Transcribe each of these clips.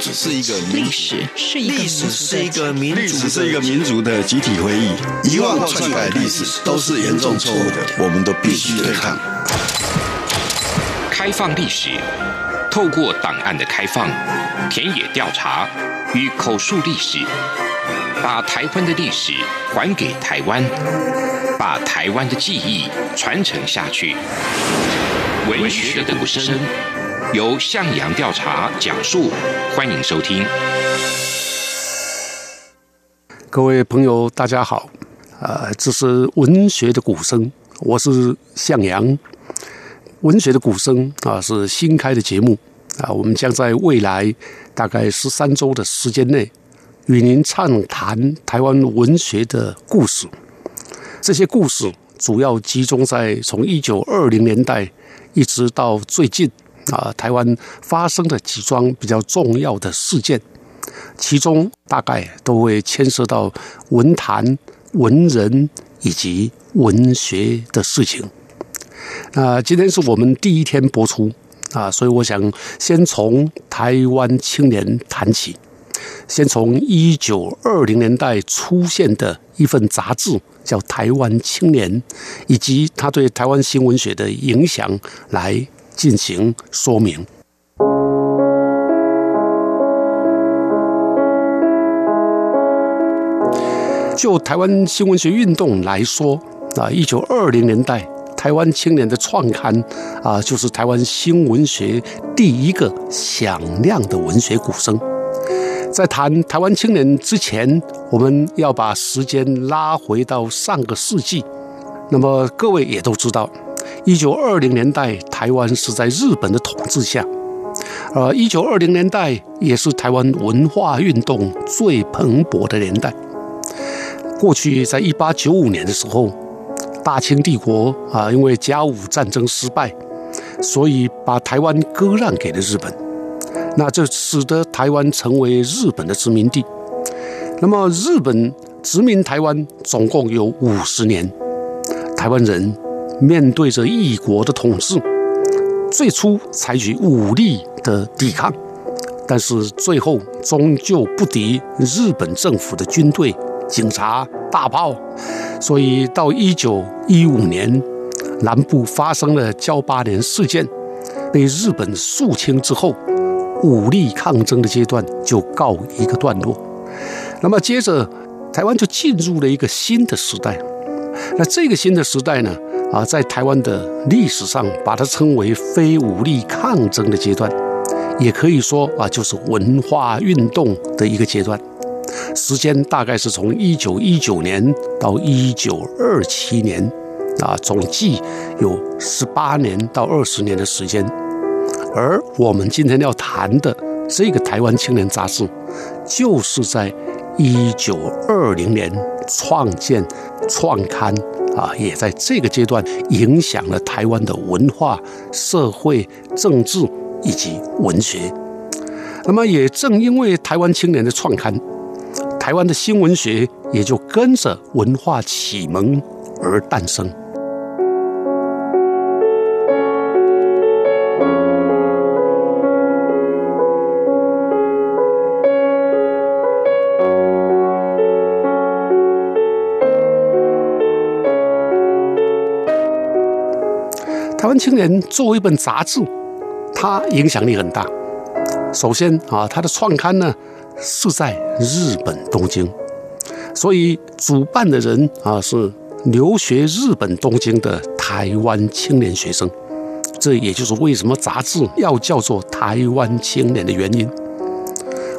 史是一个历史是一个历史是一个民族历史是一个民族的集体回忆，遗忘篡改历史都是严重错误的，我们都必须对抗。开放历史，透过档案的开放、田野调查与口述历史，把台湾的历史还给台湾，把台湾的记忆传承下去。文学的鼓声。由向阳调查讲述，欢迎收听。各位朋友，大家好，啊，这是文学的鼓声，我是向阳。文学的鼓声啊，是新开的节目啊，我们将在未来大概十三周的时间内，与您畅谈台湾文学的故事。这些故事主要集中在从一九二零年代一直到最近。啊，台湾发生的几桩比较重要的事件，其中大概都会牵涉到文坛、文人以及文学的事情。那今天是我们第一天播出啊，所以我想先从台湾青年谈起，先从一九二零年代出现的一份杂志叫《台湾青年》，以及它对台湾新文学的影响来。进行说明。就台湾新文学运动来说，啊，一九二零年代台湾青年的创刊啊，就是台湾新文学第一个响亮的文学鼓声。在谈台湾青年之前，我们要把时间拉回到上个世纪。那么各位也都知道。一九二零年代，台湾是在日本的统治下，而一九二零年代也是台湾文化运动最蓬勃的年代。过去，在一八九五年的时候，大清帝国啊，因为甲午战争失败，所以把台湾割让给了日本，那这使得台湾成为日本的殖民地。那么，日本殖民台湾总共有五十年，台湾人。面对着异国的统治，最初采取武力的抵抗，但是最后终究不敌日本政府的军队、警察、大炮，所以到一九一五年，南部发生了噍吧哖事件，被日本肃清之后，武力抗争的阶段就告一个段落。那么接着，台湾就进入了一个新的时代。那这个新的时代呢？啊，在台湾的历史上，把它称为非武力抗争的阶段，也可以说啊，就是文化运动的一个阶段。时间大概是从一九一九年到一九二七年，啊，总计有十八年到二十年的时间。而我们今天要谈的这个《台湾青年》杂志，就是在一九二零年创建、创刊。啊，也在这个阶段影响了台湾的文化、社会、政治以及文学。那么，也正因为台湾青年的创刊，台湾的新文学也就跟着文化启蒙而诞生。《青年》作为一本杂志，它影响力很大。首先啊，它的创刊呢是在日本东京，所以主办的人啊是留学日本东京的台湾青年学生。这也就是为什么杂志要叫做《台湾青年》的原因。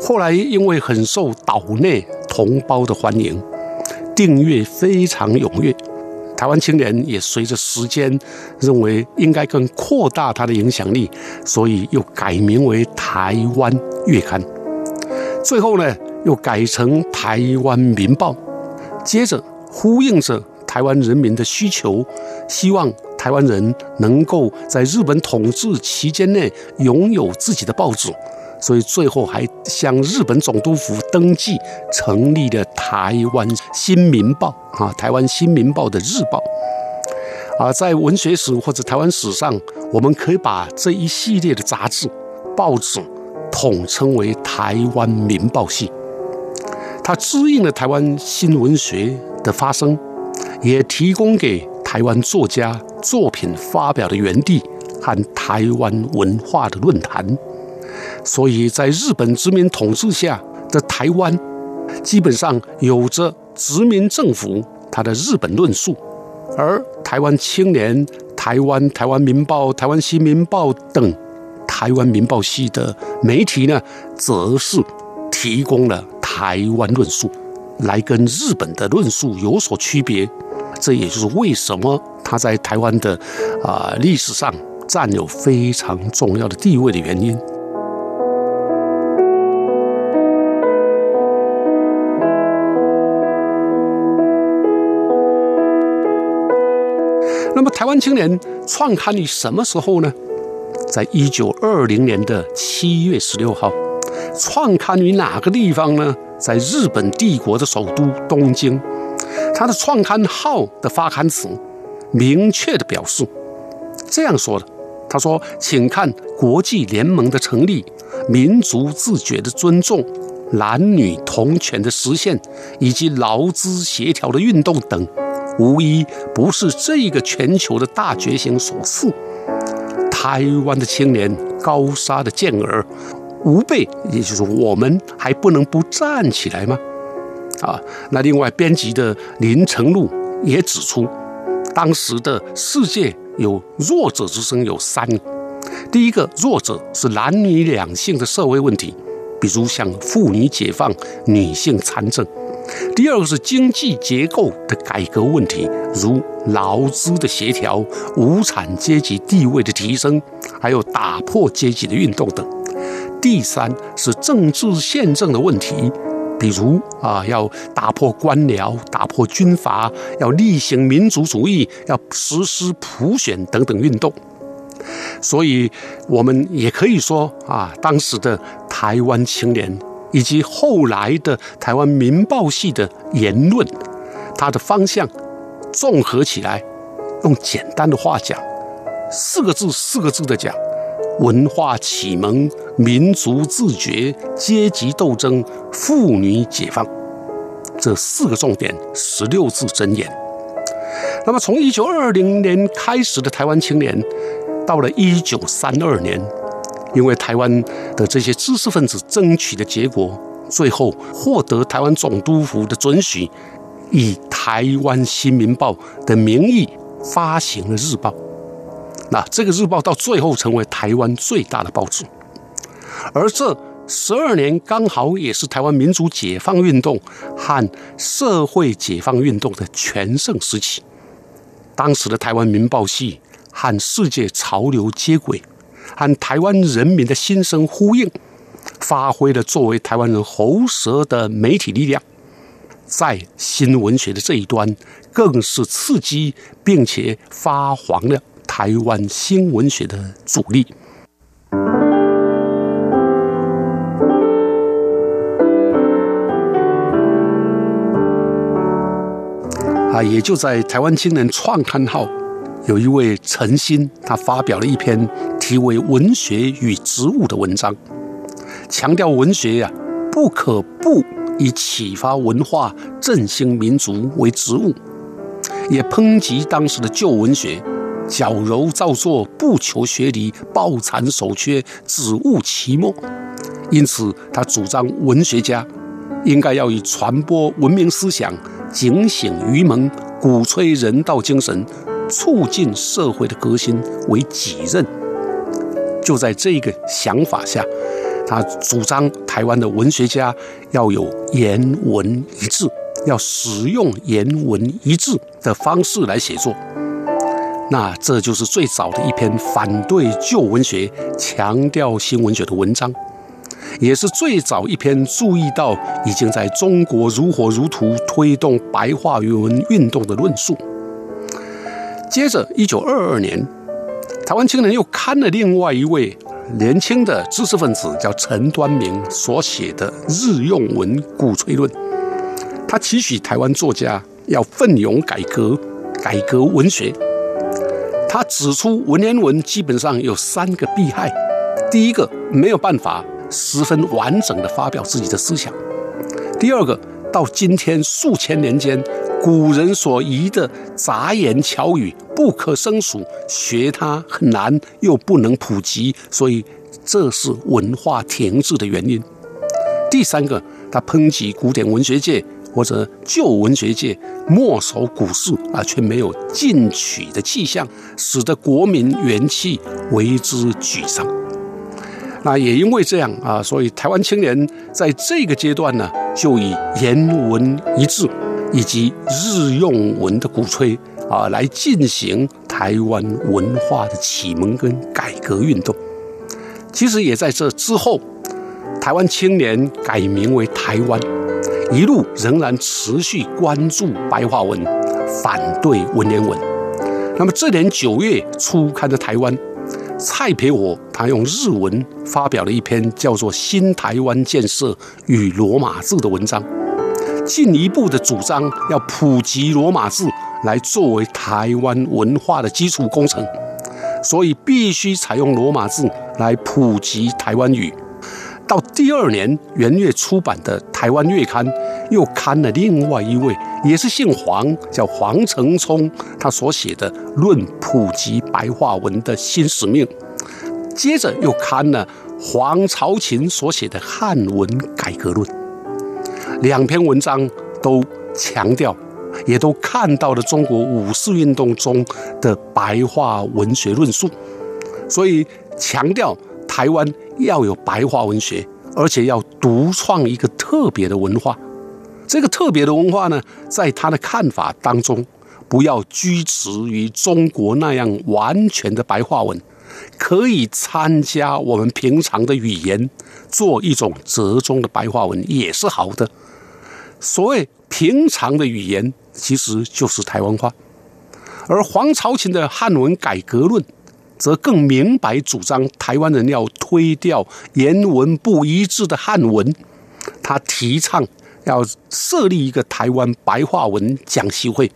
后来因为很受岛内同胞的欢迎，订阅非常踊跃。台湾青年也随着时间认为应该更扩大它的影响力，所以又改名为《台湾月刊》，最后呢又改成《台湾民报》，接着呼应着台湾人民的需求，希望台湾人能够在日本统治期间内拥有自己的报纸。所以最后还向日本总督府登记，成立了台湾新民报啊，台湾新民报的日报啊，在文学史或者台湾史上，我们可以把这一系列的杂志、报纸统称为台湾民报系。它支应了台湾新文学的发生，也提供给台湾作家作品发表的园地和台湾文化的论坛。所以在日本殖民统治下的台湾，基本上有着殖民政府它的日本论述，而台湾青年、台湾台湾民报、台湾新民报等台湾民报系的媒体呢，则是提供了台湾论述，来跟日本的论述有所区别。这也就是为什么他在台湾的啊历史上占有非常重要的地位的原因。台湾青年创刊于什么时候呢？在一九二零年的七月十六号，创刊于哪个地方呢？在日本帝国的首都东京。他的创刊号的发刊词明确地表示这样说的：“他说，请看国际联盟的成立、民族自觉的尊重、男女同权的实现以及劳资协调的运动等。”无一不是这个全球的大觉醒所赐。台湾的青年高杀的健儿，吾辈，也就是我们还不能不站起来吗？啊，那另外编辑的林成禄也指出，当时的世界有弱者之声有三，第一个弱者是男女两性的社会问题，比如像妇女解放、女性参政。第二个是经济结构的改革问题，如劳资的协调、无产阶级地位的提升，还有打破阶级的运动等。第三是政治宪政的问题，比如啊，要打破官僚、打破军阀，要厉行民族主义，要实施普选等等运动。所以，我们也可以说啊，当时的台湾青年。以及后来的台湾民报系的言论，它的方向综合起来，用简单的话讲，四个字四个字的讲：文化启蒙、民族自觉、阶级斗争、妇女解放，这四个重点，十六字真言。那么，从一九二零年开始的台湾青年，到了一九三二年。因为台湾的这些知识分子争取的结果，最后获得台湾总督府的准许，以《台湾新民报》的名义发行了日报。那这个日报到最后成为台湾最大的报纸。而这十二年刚好也是台湾民主解放运动和社会解放运动的全盛时期。当时的台湾民报系和世界潮流接轨。和台湾人民的心声呼应，发挥了作为台湾人喉舌的媒体力量，在新文学的这一端，更是刺激并且发黄了台湾新文学的主力。啊，也就在台湾青年创刊号。有一位陈新，他发表了一篇题为《文学与植物》的文章，强调文学呀、不可不以启发文化、振兴民族为职务，也抨击当时的旧文学矫揉造作、不求学理、抱残守缺、只务其末。因此，他主张文学家应该要以传播文明思想、警醒愚蒙、鼓吹人道精神。促进社会的革新为己任，就在这个想法下，他主张台湾的文学家要有言文一致，要使用言文一致的方式来写作。那这就是最早的一篇反对旧文学、强调新文学的文章，也是最早一篇注意到已经在中国如火如荼推动白话文运动的论述。接着，一九二二年，台湾青年又刊了另外一位年轻的知识分子，叫陈端明所写的《日用文鼓吹论》。他期许台湾作家要奋勇改革，改革文学。他指出，文言文基本上有三个弊害：第一个，没有办法十分完整的发表自己的思想。第二个，到今天数千年间，古人所遗的杂言巧语不可胜数，学它很难又不能普及，所以这是文化停滞的原因。第三个，他抨击古典文学界或者旧文学界墨守古事啊，却没有进取的气象，使得国民元气为之沮丧。那也因为这样啊，所以台湾青年在这个阶段呢，就以言文一致以及日用文的鼓吹啊，来进行台湾文化的启蒙跟改革运动。其实也在这之后，台湾青年改名为台湾，一路仍然持续关注白话文，反对文言文。那么这年九月初刊的台湾。蔡培火他用日文发表了一篇叫做《新台湾建设与罗马字》的文章，进一步的主张要普及罗马字来作为台湾文化的基础工程，所以必须采用罗马字来普及台湾语。到第二年元月出版的《台湾月刊》，又刊了另外一位也是姓黄，叫黄承聪，他所写的《论普及白话文的新使命》。接着又刊了黄朝琴所写的《汉文改革论》。两篇文章都强调，也都看到了中国五四运动中的白话文学论述，所以强调台湾。要有白话文学，而且要独创一个特别的文化。这个特别的文化呢，在他的看法当中，不要拘执于中国那样完全的白话文，可以参加我们平常的语言，做一种折中的白话文也是好的。所谓平常的语言，其实就是台湾话。而黄朝琴的《汉文改革论》。则更明白主张台湾人要推掉言文不一致的汉文，他提倡要设立一个台湾白话文讲习会，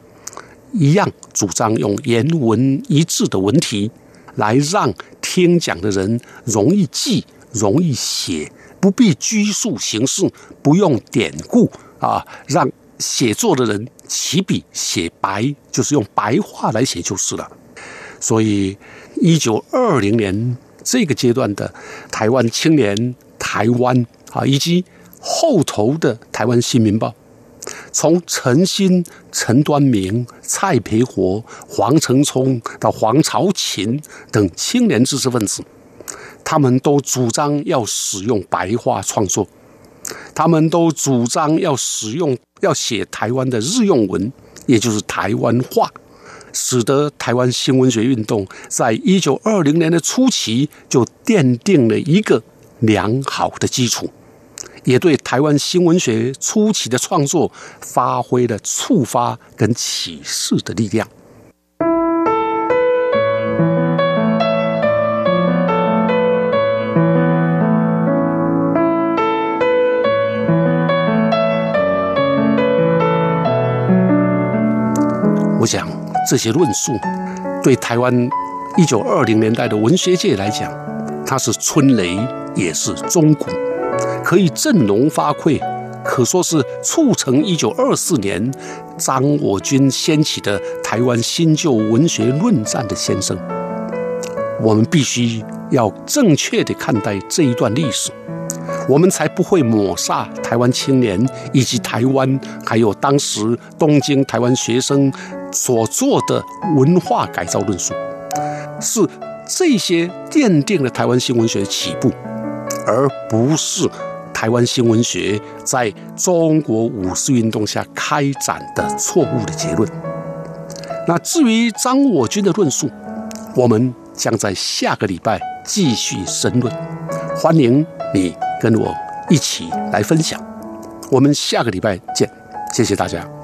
一样主张用言文一致的文体，来让听讲的人容易记、容易写，不必拘束形式，不用典故啊，让写作的人起笔写白，就是用白话来写就是了。所以。一九二零年这个阶段的台湾青年、台湾啊，以及后头的台湾新民报，从陈新、陈端明、蔡培火、黄承聪到黄朝琴等青年知识分子，他们都主张要使用白话创作，他们都主张要使用、要写台湾的日用文，也就是台湾话。使得台湾新文学运动在一九二零年的初期就奠定了一个良好的基础，也对台湾新文学初期的创作发挥了触发跟启示的力量。我想。这些论述对台湾一九二零年代的文学界来讲，它是春雷，也是钟鼓，可以振聋发聩，可说是促成一九二四年张我军掀起的台湾新旧文学论战的先声。我们必须要正确地看待这一段历史，我们才不会抹杀台湾青年以及台湾，还有当时东京台湾学生。所做的文化改造论述，是这些奠定了台湾新文学的起步，而不是台湾新闻学在中国五四运动下开展的错误的结论。那至于张我军的论述，我们将在下个礼拜继续深论。欢迎你跟我一起来分享。我们下个礼拜见，谢谢大家。